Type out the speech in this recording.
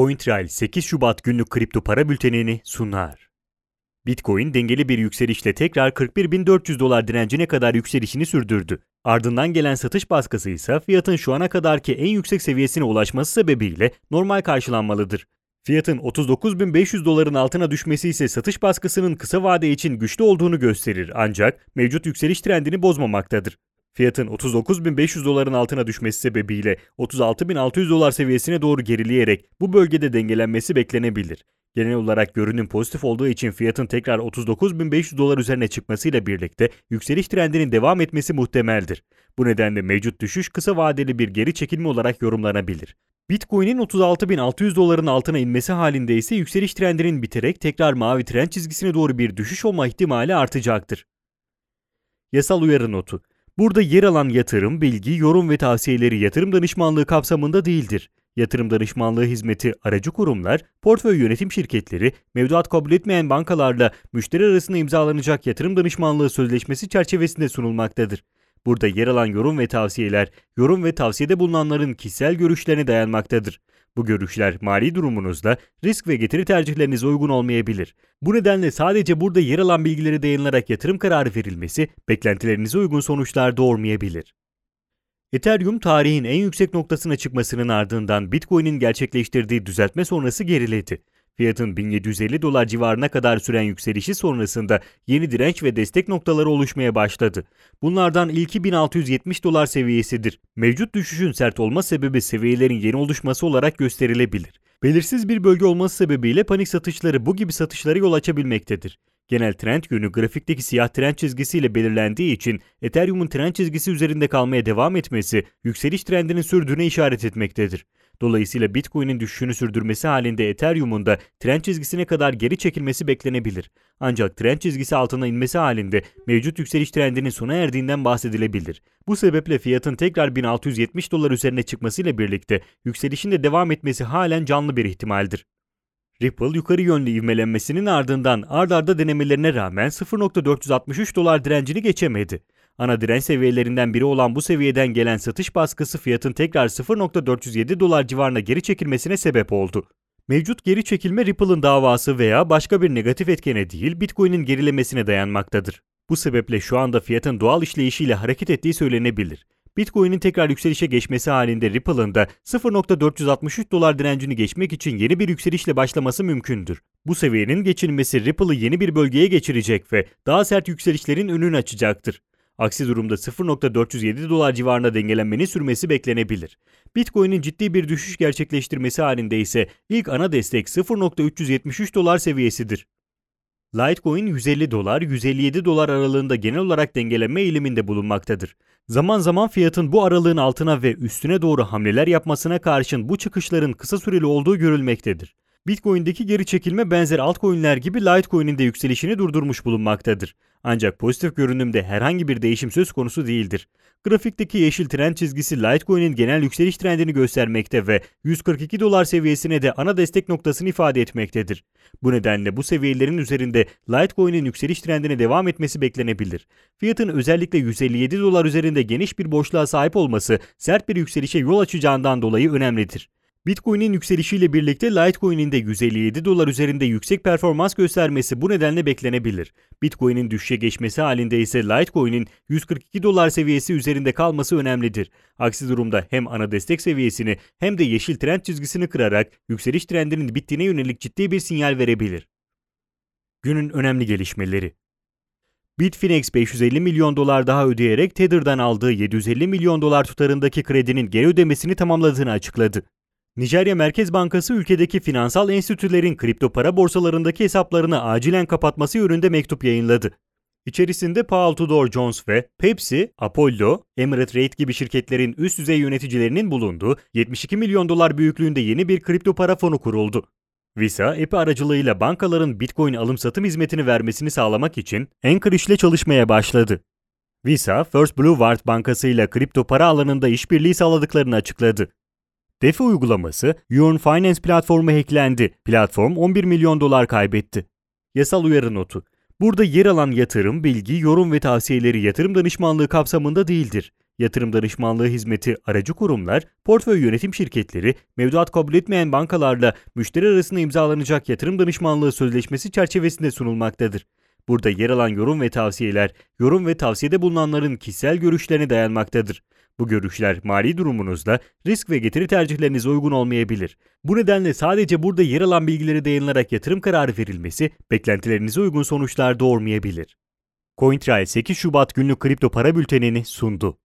CoinTrail 8 Şubat günlük kripto para bültenini sunar. Bitcoin dengeli bir yükselişle tekrar 41.400 dolar direncine kadar yükselişini sürdürdü. Ardından gelen satış baskısı ise fiyatın şu ana kadarki en yüksek seviyesine ulaşması sebebiyle normal karşılanmalıdır. Fiyatın 39.500 doların altına düşmesi ise satış baskısının kısa vade için güçlü olduğunu gösterir ancak mevcut yükseliş trendini bozmamaktadır. Fiyatın 39.500 doların altına düşmesi sebebiyle 36.600 dolar seviyesine doğru gerileyerek bu bölgede dengelenmesi beklenebilir. Genel olarak görünüm pozitif olduğu için fiyatın tekrar 39.500 dolar üzerine çıkmasıyla birlikte yükseliş trendinin devam etmesi muhtemeldir. Bu nedenle mevcut düşüş kısa vadeli bir geri çekilme olarak yorumlanabilir. Bitcoin'in 36.600 doların altına inmesi halinde ise yükseliş trendinin biterek tekrar mavi trend çizgisine doğru bir düşüş olma ihtimali artacaktır. Yasal uyarı notu Burada yer alan yatırım, bilgi, yorum ve tavsiyeleri yatırım danışmanlığı kapsamında değildir. Yatırım danışmanlığı hizmeti aracı kurumlar, portföy yönetim şirketleri, mevduat kabul etmeyen bankalarla müşteri arasında imzalanacak yatırım danışmanlığı sözleşmesi çerçevesinde sunulmaktadır. Burada yer alan yorum ve tavsiyeler, yorum ve tavsiyede bulunanların kişisel görüşlerine dayanmaktadır. Bu görüşler mali durumunuzda risk ve getiri tercihlerinize uygun olmayabilir. Bu nedenle sadece burada yer alan bilgileri dayanılarak yatırım kararı verilmesi beklentilerinize uygun sonuçlar doğurmayabilir. Ethereum tarihin en yüksek noktasına çıkmasının ardından Bitcoin'in gerçekleştirdiği düzeltme sonrası geriledi. Fiyatın 1750 dolar civarına kadar süren yükselişi sonrasında yeni direnç ve destek noktaları oluşmaya başladı. Bunlardan ilki 1670 dolar seviyesidir. Mevcut düşüşün sert olma sebebi seviyelerin yeni oluşması olarak gösterilebilir. Belirsiz bir bölge olması sebebiyle panik satışları bu gibi satışlara yol açabilmektedir. Genel trend yönü grafikteki siyah trend çizgisiyle belirlendiği için Ethereum'un trend çizgisi üzerinde kalmaya devam etmesi yükseliş trendinin sürdüğüne işaret etmektedir. Dolayısıyla Bitcoin'in düşüşünü sürdürmesi halinde Ethereum'un da trend çizgisine kadar geri çekilmesi beklenebilir. Ancak trend çizgisi altına inmesi halinde mevcut yükseliş trendinin sona erdiğinden bahsedilebilir. Bu sebeple fiyatın tekrar 1670 dolar üzerine çıkmasıyla birlikte yükselişin de devam etmesi halen canlı bir ihtimaldir. Ripple yukarı yönlü ivmelenmesinin ardından ard arda denemelerine rağmen 0.463 dolar direncini geçemedi. Ana direnç seviyelerinden biri olan bu seviyeden gelen satış baskısı fiyatın tekrar 0.407 dolar civarına geri çekilmesine sebep oldu. Mevcut geri çekilme Ripple'ın davası veya başka bir negatif etkene değil Bitcoin'in gerilemesine dayanmaktadır. Bu sebeple şu anda fiyatın doğal işleyişiyle hareket ettiği söylenebilir. Bitcoin'in tekrar yükselişe geçmesi halinde Ripple'ın da 0.463 dolar direncini geçmek için yeni bir yükselişle başlaması mümkündür. Bu seviyenin geçilmesi Ripple'ı yeni bir bölgeye geçirecek ve daha sert yükselişlerin önünü açacaktır. Aksi durumda 0.407 dolar civarında dengelenmenin sürmesi beklenebilir. Bitcoin'in ciddi bir düşüş gerçekleştirmesi halinde ise ilk ana destek 0.373 dolar seviyesidir. Litecoin 150 dolar, 157 dolar aralığında genel olarak dengelenme eğiliminde bulunmaktadır. Zaman zaman fiyatın bu aralığın altına ve üstüne doğru hamleler yapmasına karşın bu çıkışların kısa süreli olduğu görülmektedir. Bitcoin'deki geri çekilme benzer altcoin'ler gibi Litecoin'in de yükselişini durdurmuş bulunmaktadır. Ancak pozitif görünümde herhangi bir değişim söz konusu değildir. Grafikteki yeşil trend çizgisi Litecoin'in genel yükseliş trendini göstermekte ve 142 dolar seviyesine de ana destek noktasını ifade etmektedir. Bu nedenle bu seviyelerin üzerinde Litecoin'in yükseliş trendine devam etmesi beklenebilir. Fiyatın özellikle 157 dolar üzerinde geniş bir boşluğa sahip olması sert bir yükselişe yol açacağından dolayı önemlidir. Bitcoin'in yükselişiyle birlikte Litecoin'in de 157 dolar üzerinde yüksek performans göstermesi bu nedenle beklenebilir. Bitcoin'in düşüşe geçmesi halinde ise Litecoin'in 142 dolar seviyesi üzerinde kalması önemlidir. Aksi durumda hem ana destek seviyesini hem de yeşil trend çizgisini kırarak yükseliş trendinin bittiğine yönelik ciddi bir sinyal verebilir. Günün önemli gelişmeleri Bitfinex 550 milyon dolar daha ödeyerek Tether'dan aldığı 750 milyon dolar tutarındaki kredinin geri ödemesini tamamladığını açıkladı. Nijerya Merkez Bankası ülkedeki finansal enstitülerin kripto para borsalarındaki hesaplarını acilen kapatması yönünde mektup yayınladı. İçerisinde Paul Tudor Jones ve Pepsi, Apollo, Emirates Rate gibi şirketlerin üst düzey yöneticilerinin bulunduğu 72 milyon dolar büyüklüğünde yeni bir kripto para fonu kuruldu. Visa, API aracılığıyla bankaların Bitcoin alım-satım hizmetini vermesini sağlamak için Anchor ile çalışmaya başladı. Visa, First Blue Ward Bankası ile kripto para alanında işbirliği sağladıklarını açıkladı. DeFi uygulaması Yuan Finance platformu hacklendi. Platform 11 milyon dolar kaybetti. Yasal uyarı notu. Burada yer alan yatırım, bilgi, yorum ve tavsiyeleri yatırım danışmanlığı kapsamında değildir. yatırım danışmanlığı hizmeti aracı kurumlar, portföy yönetim şirketleri, mevduat kabul etmeyen bankalarla müşteri arasında imzalanacak yatırım danışmanlığı sözleşmesi çerçevesinde sunulmaktadır. Burada yer alan yorum ve tavsiyeler, yorum ve tavsiyede bulunanların kişisel görüşlerine dayanmaktadır. Bu görüşler mali durumunuzda risk ve getiri tercihlerinize uygun olmayabilir. Bu nedenle sadece burada yer alan bilgilere dayanılarak yatırım kararı verilmesi beklentilerinize uygun sonuçlar doğurmayabilir. CoinTrail 8 Şubat günlük kripto para bültenini sundu.